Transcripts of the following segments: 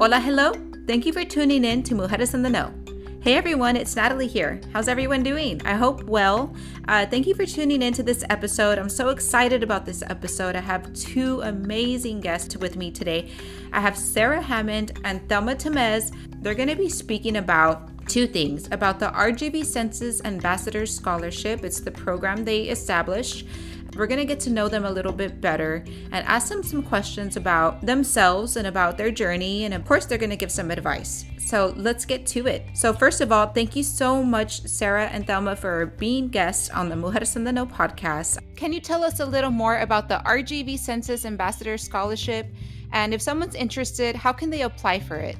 Hola, hello. Thank you for tuning in to Mujeres in the Know. Hey everyone, it's Natalie here. How's everyone doing? I hope well. Uh, thank you for tuning in to this episode. I'm so excited about this episode. I have two amazing guests with me today. I have Sarah Hammond and Thelma Tamez. They're going to be speaking about two things about the RGV Census Ambassador Scholarship. It's the program they established we're going to get to know them a little bit better and ask them some questions about themselves and about their journey. And of course, they're going to give some advice. So let's get to it. So, first of all, thank you so much, Sarah and Thelma, for being guests on the Mujeres in the Know podcast. Can you tell us a little more about the RGV Census Ambassador Scholarship? And if someone's interested, how can they apply for it?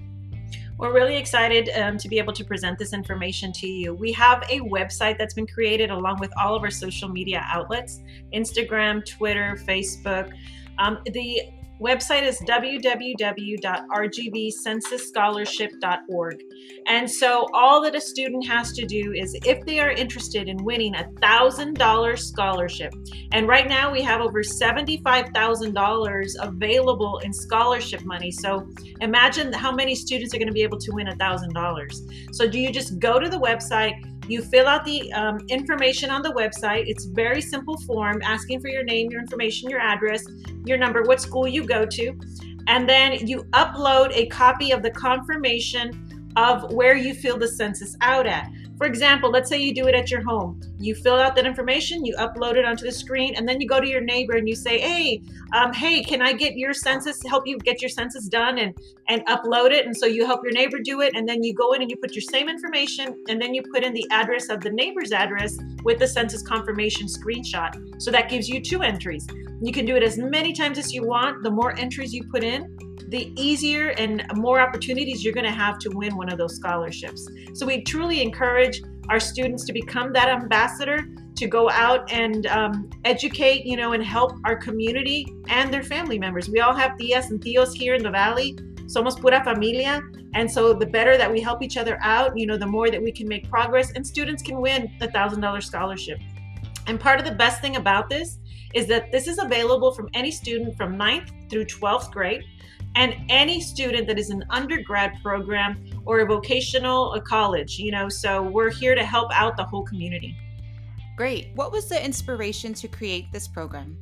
We're really excited um, to be able to present this information to you. We have a website that's been created along with all of our social media outlets Instagram, Twitter, Facebook. Um, the website is www.rgvcensusscholarship.org. And so all that a student has to do is if they are interested in winning a $1,000 scholarship, and right now we have over $75,000 available in scholarship money. So imagine how many students are going to be able to win a $1,000. So do you just go to the website, you fill out the um, information on the website. It's very simple form asking for your name, your information, your address, your number, what school you go to. And then you upload a copy of the confirmation of where you fill the census out at. For example, let's say you do it at your home. You fill out that information, you upload it onto the screen, and then you go to your neighbor and you say, "Hey, um, hey, can I get your census? Help you get your census done and and upload it." And so you help your neighbor do it, and then you go in and you put your same information, and then you put in the address of the neighbor's address with the census confirmation screenshot. So that gives you two entries. You can do it as many times as you want. The more entries you put in, the easier and more opportunities you're going to have to win one of those scholarships. So we truly encourage our students to become that ambassador to go out and um, educate, you know, and help our community and their family members. We all have tias and tios here in the valley. Somos pura familia. And so the better that we help each other out, you know, the more that we can make progress and students can win a thousand dollar scholarship. And part of the best thing about this is that this is available from any student from 9th through 12th grade and any student that is an undergrad program or a vocational a college you know so we're here to help out the whole community. Great. What was the inspiration to create this program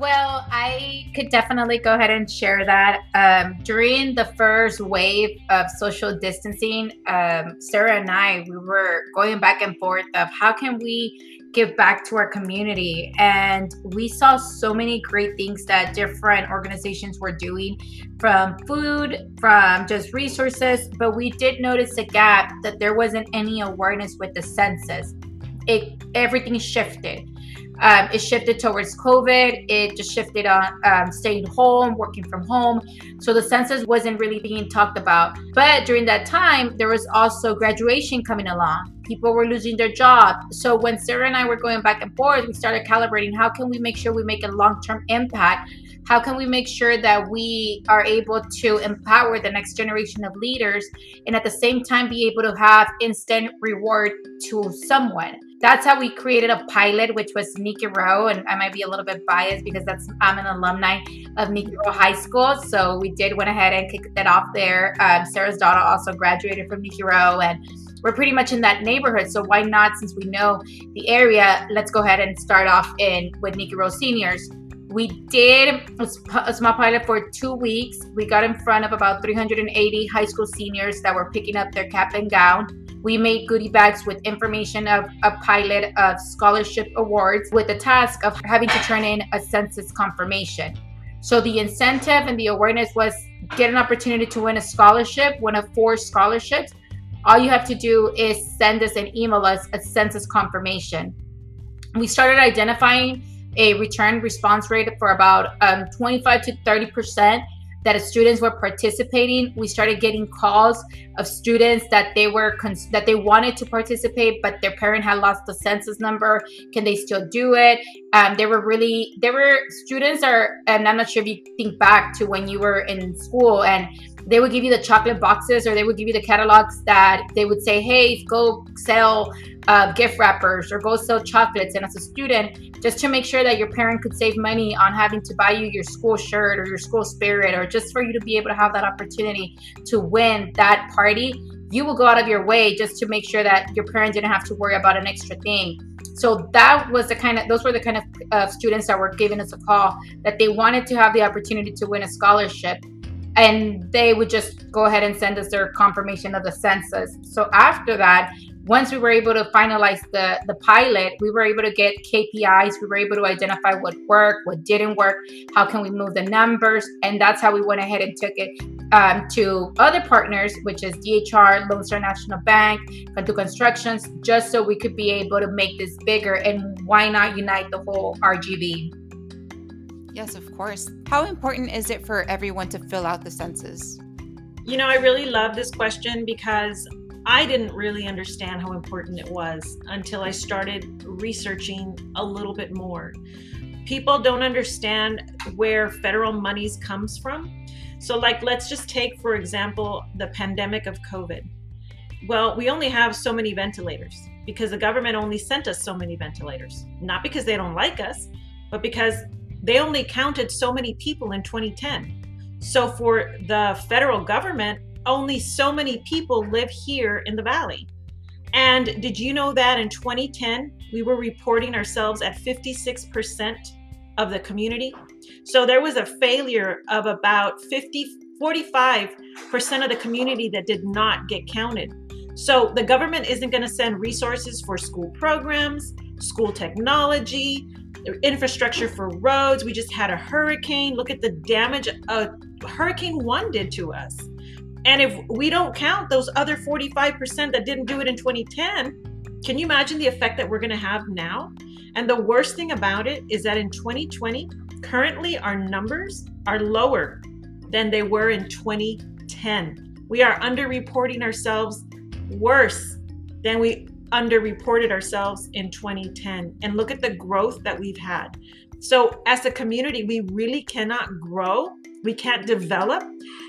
well, I could definitely go ahead and share that. Um, during the first wave of social distancing, um, Sarah and I, we were going back and forth of how can we give back to our community. And we saw so many great things that different organizations were doing from food, from just resources. But we did notice a gap that there wasn't any awareness with the census. It everything shifted. Um, it shifted towards COVID. It just shifted on um, staying home, working from home. So the census wasn't really being talked about. But during that time, there was also graduation coming along. People were losing their job. So when Sarah and I were going back and forth, we started calibrating how can we make sure we make a long term impact how can we make sure that we are able to empower the next generation of leaders and at the same time be able to have instant reward to someone that's how we created a pilot, which was Nikki Rowe. And I might be a little bit biased because that's I'm an alumni of Nikki Rowe High School. So we did went ahead and kick that off there. Um, Sarah's daughter also graduated from Nikki Rowe and we're pretty much in that neighborhood. So why not, since we know the area, let's go ahead and start off in with Nikki Rowe seniors. We did a small pilot for two weeks. We got in front of about 380 high school seniors that were picking up their cap and gown. We made goodie bags with information of a pilot of scholarship awards with the task of having to turn in a census confirmation. So the incentive and the awareness was get an opportunity to win a scholarship, one of four scholarships. All you have to do is send us and email us a census confirmation. We started identifying a return response rate for about um, 25 to 30 percent that students were participating. We started getting calls of students that they were cons- that they wanted to participate but their parent had lost the census number. Can they still do it? Um, they were really they were students are and i'm not sure if you think back to when you were in school and they would give you the chocolate boxes or they would give you the catalogs that they would say, hey, go sell uh, gift wrappers or go sell chocolates. And as a student, just to make sure that your parent could save money on having to buy you your school shirt or your school spirit, or just for you to be able to have that opportunity to win that party, you will go out of your way just to make sure that your parent didn't have to worry about an extra thing. So that was the kind of those were the kind of uh, students that were giving us a call that they wanted to have the opportunity to win a scholarship and they would just go ahead and send us their confirmation of the census. So after that, once we were able to finalize the the pilot, we were able to get KPIs. We were able to identify what worked, what didn't work, how can we move the numbers, and that's how we went ahead and took it um, to other partners, which is DHR, Lone Star National Bank, Cantu Constructions, just so we could be able to make this bigger. And why not unite the whole RGV? Yes, of course. How important is it for everyone to fill out the census? You know, I really love this question because I didn't really understand how important it was until I started researching a little bit more. People don't understand where federal monies comes from. So like let's just take for example the pandemic of COVID. Well, we only have so many ventilators because the government only sent us so many ventilators. Not because they don't like us, but because they only counted so many people in 2010. So for the federal government, only so many people live here in the valley. And did you know that in 2010, we were reporting ourselves at 56% of the community? So there was a failure of about 50, 45% of the community that did not get counted. So the government isn't going to send resources for school programs, school technology, infrastructure for roads. We just had a hurricane. Look at the damage a Hurricane Hanna did to us. And if we don't count those other 45% that didn't do it in 2010, can you imagine the effect that we're going to have now? And the worst thing about it is that in 2020, currently our numbers are lower than they were in 2010. We are underreporting ourselves worse than we underreported ourselves in 2010 and look at the growth that we've had. So, as a community, we really cannot grow. We can't develop.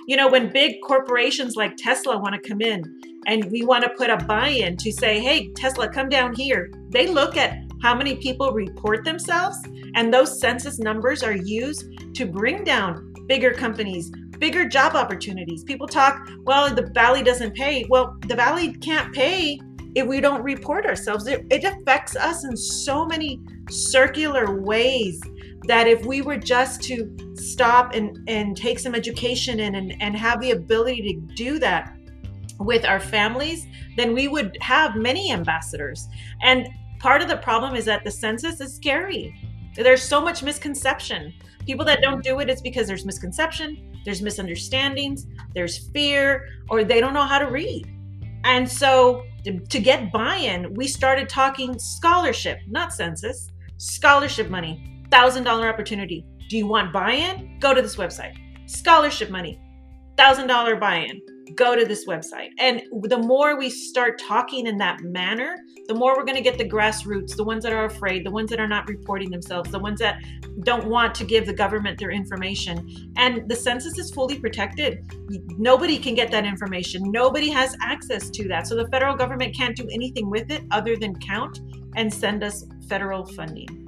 You know, when big corporations like Tesla want to come in and we want to put a buy in to say, hey, Tesla, come down here, they look at how many people report themselves, and those census numbers are used to bring down bigger companies, bigger job opportunities. People talk, well, the Valley doesn't pay. Well, the Valley can't pay if we don't report ourselves. It, it affects us in so many circular ways that if we were just to stop and, and take some education in and, and have the ability to do that with our families, then we would have many ambassadors. And part of the problem is that the census is scary. There's so much misconception. People that don't do it, it's because there's misconception, there's misunderstandings, there's fear, or they don't know how to read. And so to get buy-in, we started talking scholarship, not census, scholarship money, thousand dollar opportunity. Do you want buy-in? Go to this website. Scholarship money, thousand dollar buy-in go to this website. And the more we start talking in that manner, the more we're going to get the grassroots, the ones that are afraid, the ones that are not reporting themselves, the ones that don't want to give the government their information. And the census is fully protected. Nobody can get that information. Nobody has access to that. So the federal government can't do anything with it other than count and send us federal funding.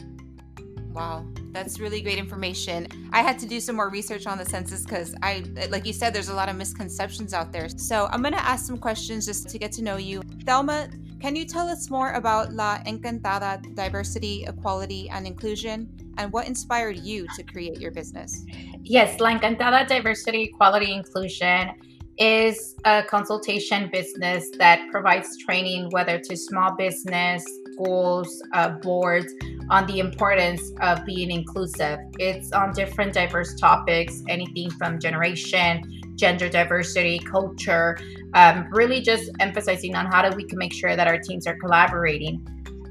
Wow, that's really great information. I had to do some more research on the census because I, like you said, there's a lot of misconceptions out there. So I'm going to ask some questions just to get to know you. Thelma, can you tell us more about La Encantada Diversity, Equality, and Inclusion and what inspired you to create your business? Yes, La Encantada Diversity, Equality, Inclusion is a consultation business that provides training, whether to small business, schools, uh, boards, on the importance of being inclusive. It's on different diverse topics, anything from generation, gender diversity, culture, um, really just emphasizing on how do we can make sure that our teams are collaborating.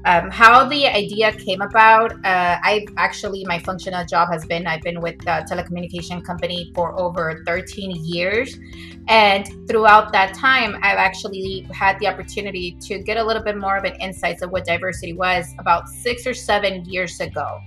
Um, how the idea came about, uh, I've actually, my functional job has been, I've been with a telecommunication company for over 13 years. And throughout that time, I've actually had the opportunity to get a little bit more of an insight of what diversity was about six or seven years ago.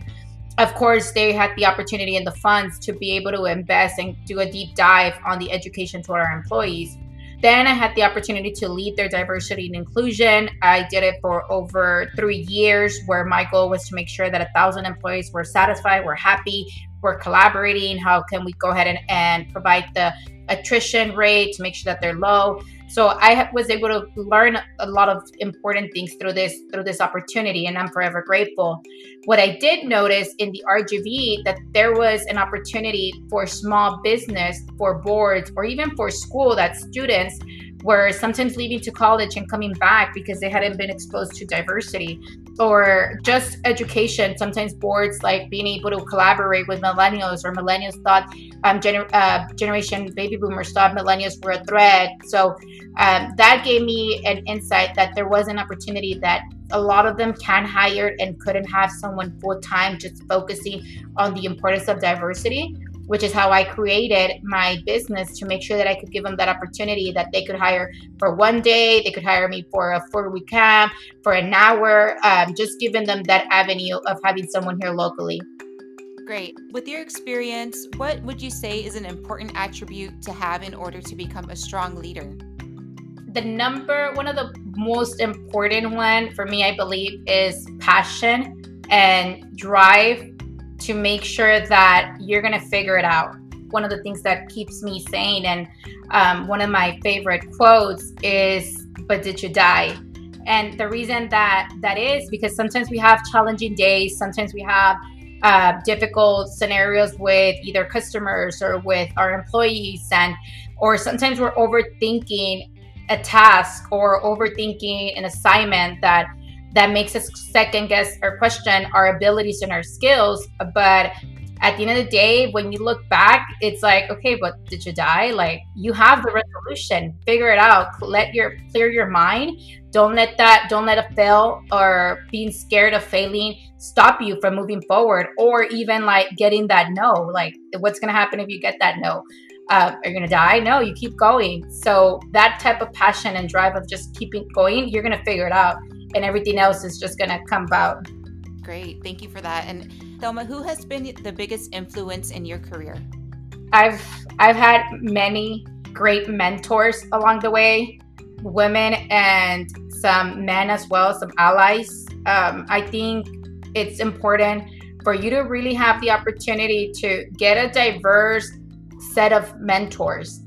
of course, they had the opportunity and the funds to be able to invest and do a deep dive on the education to our employees. Then I had the opportunity to lead their diversity and inclusion. I did it for over three years, where my goal was to make sure that a thousand employees were satisfied, were happy, were collaborating. How can we go ahead and, and provide the attrition rate to make sure that they're low? So I was able to learn a lot of important things through this through this opportunity, and I'm forever grateful. What I did notice in the RGV that there was an opportunity for small business, for boards, or even for school that students were sometimes leaving to college and coming back because they hadn't been exposed to diversity or just education. Sometimes boards like being able to collaborate with millennials or millennials thought um, gener- uh, generation baby boomers thought millennials were a threat. So um, that gave me an insight that there was an opportunity that a lot of them can hire and couldn't have someone full time just focusing on the importance of diversity which is how I created my business to make sure that I could give them that opportunity that they could hire for one day, they could hire me for a four week camp, for an hour, um, just giving them that avenue of having someone here locally. Great. With your experience, what would you say is an important attribute to have in order to become a strong leader? The number, one of the most important one for me, I believe, is passion and drive to make sure that you're going to figure it out. One of the things that keeps me sane, and um, one of my favorite quotes is, But did you die? And the reason that that is because sometimes we have challenging days, sometimes we have uh, difficult scenarios with either customers or with our employees, and or sometimes we're overthinking a task or overthinking an assignment that that makes us second guess or question our abilities and our skills. But at the end of the day, when you look back, it's like, okay, but did you die? Like you have the resolution, figure it out, let your clear your mind. Don't let that, don't let a fail or being scared of failing stop you from moving forward or even like getting that no. Like what's gonna happen if you get that no? Uh, are you gonna die? No, you keep going. So that type of passion and drive of just keeping going, you're gonna figure it out and everything else is just going to come about. Great. Thank you for that. And Thelma, who has been the biggest influence in your career? I've I've had many great mentors along the way, women and some men as well, some allies. Um, I think it's important for you to really have the opportunity to get a diverse set of mentors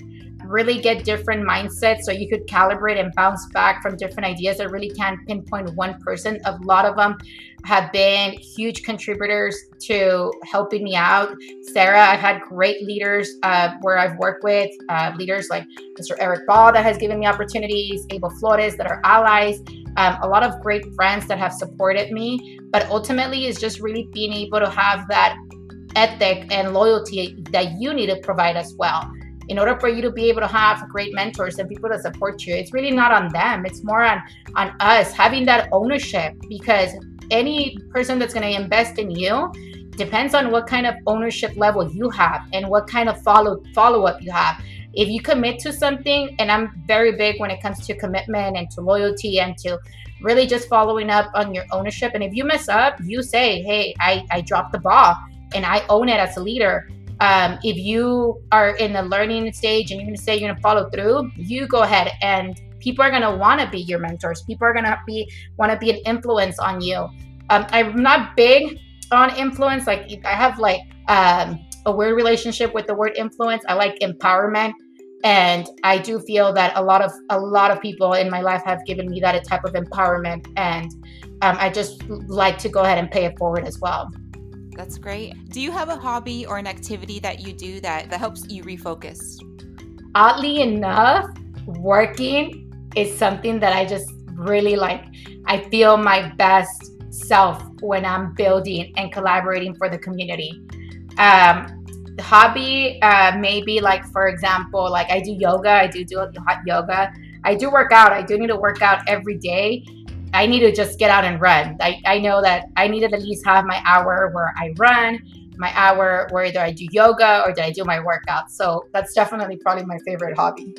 really get different mindsets so you could calibrate and bounce back from different ideas. I really can't pinpoint one person. A lot of them have been huge contributors to helping me out. Sarah, I've had great leaders uh, where I've worked with, uh, leaders like Mr. Eric Ball that has given me opportunities, Abel Flores that are allies, um, a lot of great friends that have supported me. But ultimately, it's just really being able to have that ethic and loyalty that you need to provide as well in order for you to be able to have great mentors and people to support you. It's really not on them. It's more on on us having that ownership because any person that's going to invest in you depends on what kind of ownership level you have and what kind of follow follow up you have. If you commit to something and i'm very big when it comes to commitment and to loyalty and to really just following up on your ownership and if you mess up you say hey i i dropped the ball and i own it as a leader um, if you are in the learning stage and you're going to say you're going to follow through, you go ahead and people are going to want to be your mentors. People are going to be want to be an influence on you. Um, I'm not big on influence. Like I have like um, a weird relationship with the word influence. I like empowerment, and I do feel that a lot of a lot of people in my life have given me that a type of empowerment, and um, I just like to go ahead and pay it forward as well. That's great. Do you have a hobby or an activity that you do that, that helps you refocus? Oddly enough, working is something that I just really like. I feel my best self when I'm building and collaborating for the community. Um, hobby, uh, maybe like for example, like I do yoga. I do do hot yoga. I do work out. I do need to work out every day. I need to just get out and run. I, I know that I need to at least have my hour where I run, my hour where either I do yoga or did I do my workout. So that's definitely probably my favorite hobby.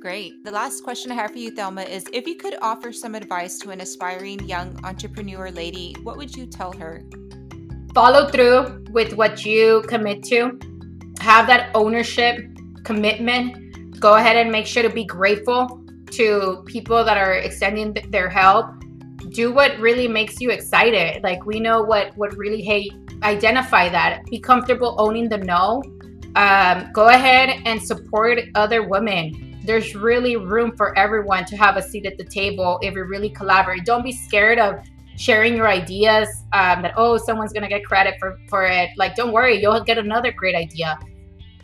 Great. The last question I have for you, Thelma, is if you could offer some advice to an aspiring young entrepreneur lady, what would you tell her? follow through with what you commit to, have that ownership, commitment. Go ahead and make sure to be grateful to people that are extending their help. Do what really makes you excited. Like we know what what really hate. Identify that. Be comfortable owning the no. Um, go ahead and support other women. There's really room for everyone to have a seat at the table if you really collaborate. Don't be scared of sharing your ideas um, that oh someone's gonna get credit for for it like don't worry you'll get another great idea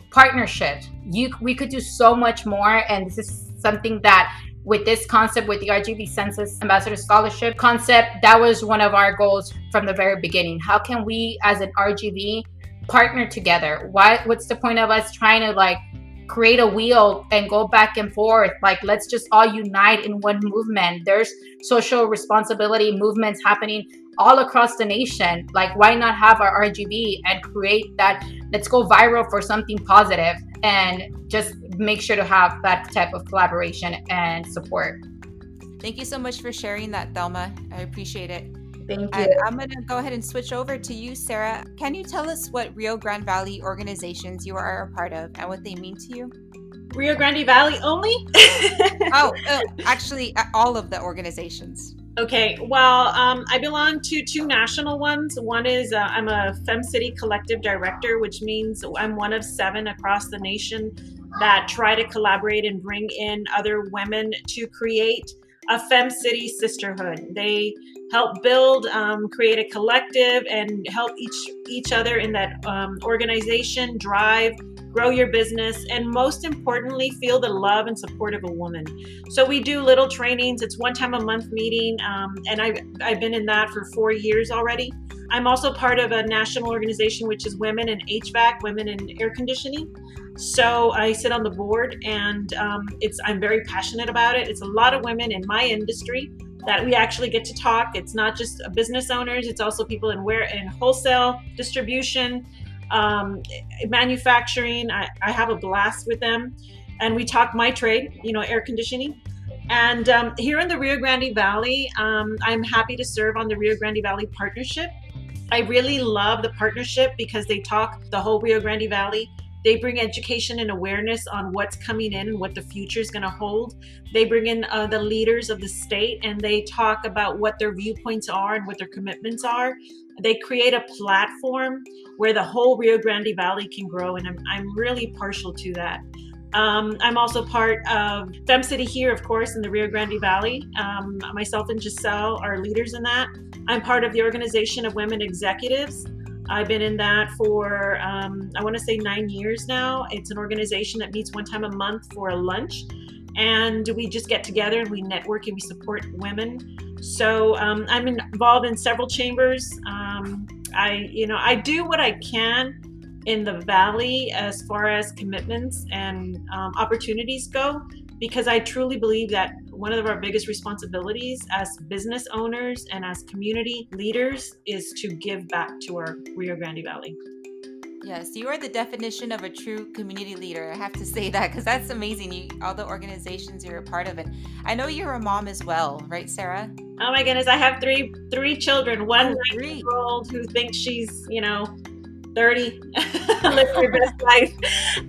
partnership you we could do so much more and this is something that with this concept with the RGV census ambassador scholarship concept that was one of our goals from the very beginning how can we as an RGV partner together why what's the point of us trying to like create a wheel and go back and forth. Like, let's just all unite in one movement. There's social responsibility movements happening all across the nation. Like, why not have our RGV and create that? Let's go viral for something positive and just make sure to have that type of collaboration and support. Thank you so much for sharing that, Thelma. I appreciate it. Thank you. I'm going to go ahead and switch over to you, Sarah. Can you tell us what Rio Grande Valley organizations you are a part of and what they mean to you? Rio Grande Valley only? oh, oh, actually, uh, all of the organizations. Okay, well, um, I belong to two national ones. One is uh, I'm a Fem City Collective Director, which means I'm one of seven across the nation that try to collaborate and bring in other women to create a Fem City sisterhood. They help build, um, create a collective, and help each each other in that um, organization drive, grow your business, and most importantly, feel the love and support of a woman. So we do little trainings. It's one time a month meeting, um, and I've I've been in that for four years already. I'm also part of a national organization which is Women in HVAC, Women in Air Conditioning. So I sit on the board, and um, it's I'm very passionate about it. It's a lot of women in my industry that we actually get to talk. It's not just business owners; it's also people in where in wholesale distribution, um, manufacturing. I, I have a blast with them, and we talk my trade, you know, air conditioning. And um, here in the Rio Grande Valley, um, I'm happy to serve on the Rio Grande Valley Partnership. I really love the partnership because they talk the whole Rio Grande Valley they bring education and awareness on what's coming in and what the future is going to hold. They bring in uh, the leaders of the state and they talk about what their viewpoints are and what their commitments are. They create a platform where the whole Rio Grande Valley can grow, and I'm, I'm really partial to that. Um, I'm also part of Fem City here, of course, in the Rio Grande Valley. Um, myself and Giselle are leaders in that. I'm part of the Organization of Women Executives. I've been in that for, um, I want to say nine years now. It's an organization that meets one time a month for a lunch. And we just get together and we network and we support women. So um, I'm involved in several chambers. Um, I, you know, I do what I can in the valley as far as commitments and um, opportunities go because I truly believe that one of our biggest responsibilities as business owners and as community leaders is to give back to our Rio Grande Valley. Yes, you are the definition of a true community leader. I have to say that because that's amazing. You, all the organizations you're a part of, and I know you're a mom as well, right, Sarah? Oh my goodness, I have three three children. One oh, year old who thinks she's you know 30 live your best life.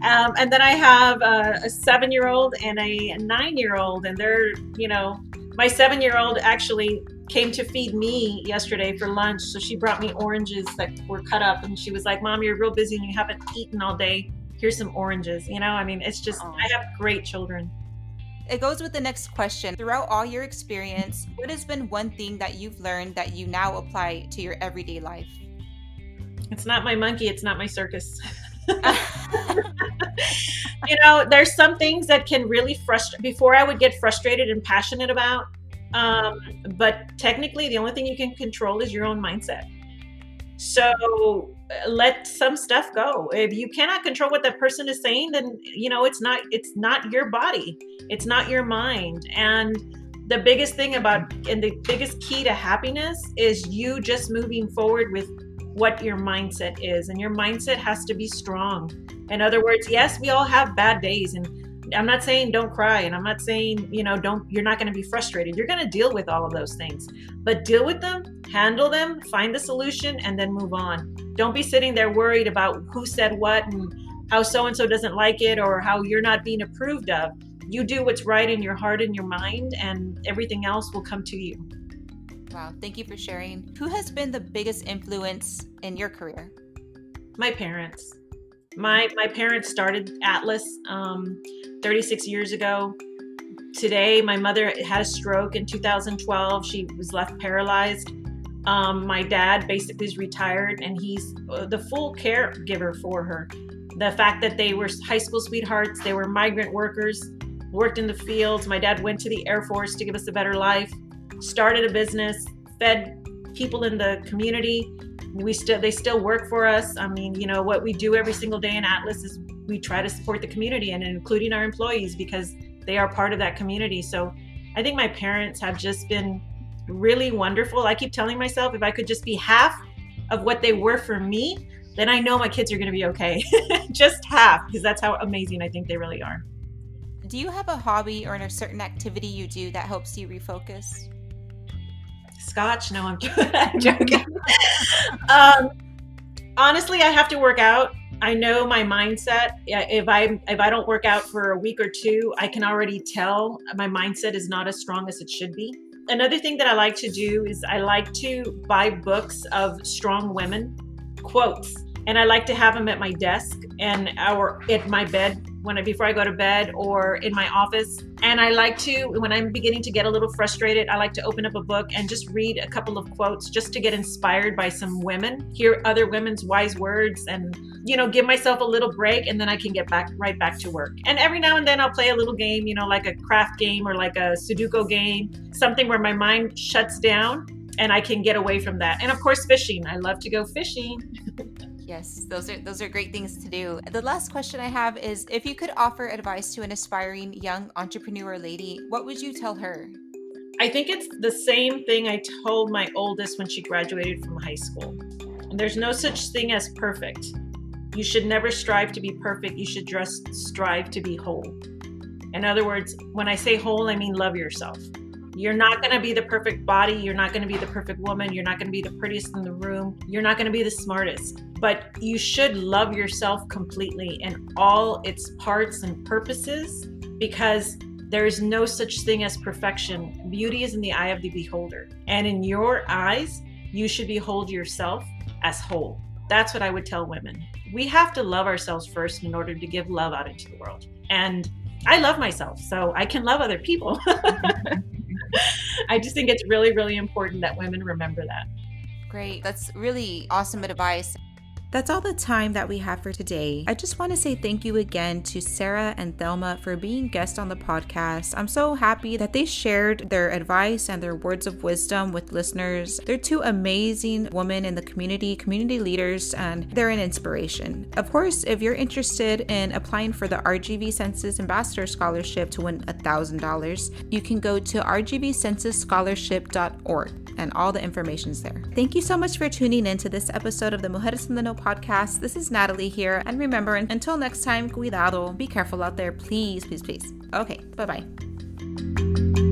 Um, and then i have a, a seven year old and a nine year old and they're you know my seven year old actually came to feed me yesterday for lunch so she brought me oranges that were cut up and she was like mom you're real busy and you haven't eaten all day. Here's some oranges you know? I mean it's just i have great children. It goes with the next question. Throughout all your experience, what has been one thing that you've learned that you now apply to your everyday life? It's not my monkey, it's not my circus. you know, there's some things that can really frustrate. Before I would get frustrated and passionate about, um, but technically, the only thing you can control is your own mindset. So let some stuff go. If you cannot control what that person is saying, then you know it's not it's not your body, it's not your mind, and the biggest thing about and the biggest key to happiness is you just moving forward with what your mindset is and your mindset has to be strong in other words yes we all have bad days and i'm not saying don't cry and i'm not saying you know don't you're not going to be frustrated you're going to deal with all of those things but deal with them handle them, find the solution, and then move on. Don't be sitting there worried about who said what and how so and so doesn't like it or how you're not being approved of. You do what's right in your heart and your mind, and everything else will come to you. Wow, thank you for sharing. Who has been the biggest influence in your career? My parents. My my parents started Atlas um, 36 years ago. Today, my mother had a stroke in 2012. She was left paralyzed. Um, my dad basically is retired, and he's uh, the full caregiver for her. The fact that they were high school sweethearts, they were migrant workers, worked in the fields. My dad went to the Air Force to give us a better life, started a business, fed people in the community. We still they still work for us. I mean, you know what we do every single day in Atlas is we try to support the community and including our employees because they are part of that community. So I think my parents have just been really wonderful. I keep telling myself if I could just be half of what they were for me, then I know my kids are going to be okay. just half, because that's how amazing I think they really are. Do you have a hobby or a certain activity you do that helps you refocus? Scotch? No, I'm, joking. um, honestly, I have to work out. I know my mindset. If I if I don't work out for a week or two, I can already tell my mindset is not as strong as it should be. Another thing that I like to do is I like to buy books of strong women quotes and I like to have them at my desk and or at my bed when I before I go to bed or in my office. And I like to when I'm beginning to get a little frustrated, I like to open up a book and just read a couple of quotes just to get inspired by some women, hear other women's wise words and you know, give myself a little break and then I can get back right back to work. And every now and then I'll play a little game, you know, like a craft game or like a Sudoku game, something where my mind shuts down and I can get away from that. And of course, fishing. I love to go fishing. Yes, those are those are great things to do. The last question I have is if you could offer advice to an aspiring young entrepreneur lady, what would you tell her? I think it's the same thing I told my oldest when she graduated from high school. There's no such thing as perfect. You should never strive to be perfect. You should just strive to be whole. In other words, when I say whole, I mean love yourself. You're not going to be the perfect body. You're not going to be the perfect woman. You're not going to be the prettiest in the room. You're not going to be the smartest. But you should love yourself completely in all its parts and purposes because there is no such thing as perfection. Beauty is in the eye of the beholder. And in your eyes, you should behold yourself as whole. That's what I would tell women. We have to love ourselves first in order to give love out into the world. And I love myself, so I can love other people. I just think it's really, really important that women remember that. Great. That's really awesome advice. That's all the time that we have for today. I just want to say thank you again to Sarah and Thelma for being guests on the podcast. I'm so happy that they shared their advice and their words of wisdom with listeners. They're two amazing women in the community, community leaders, and they're an inspiration. Of course, if you're interested in applying for the RGV Census Ambassador Scholarship to win $1,000, you can go to rgvcensusscholarship.org and all the information's there. Thank you so much for tuning in to this episode of the Mujeres in the Know podcast. This is Natalie here. And remember, until next time, cuidado. Be careful out there, please, please, please. Okay, bye bye.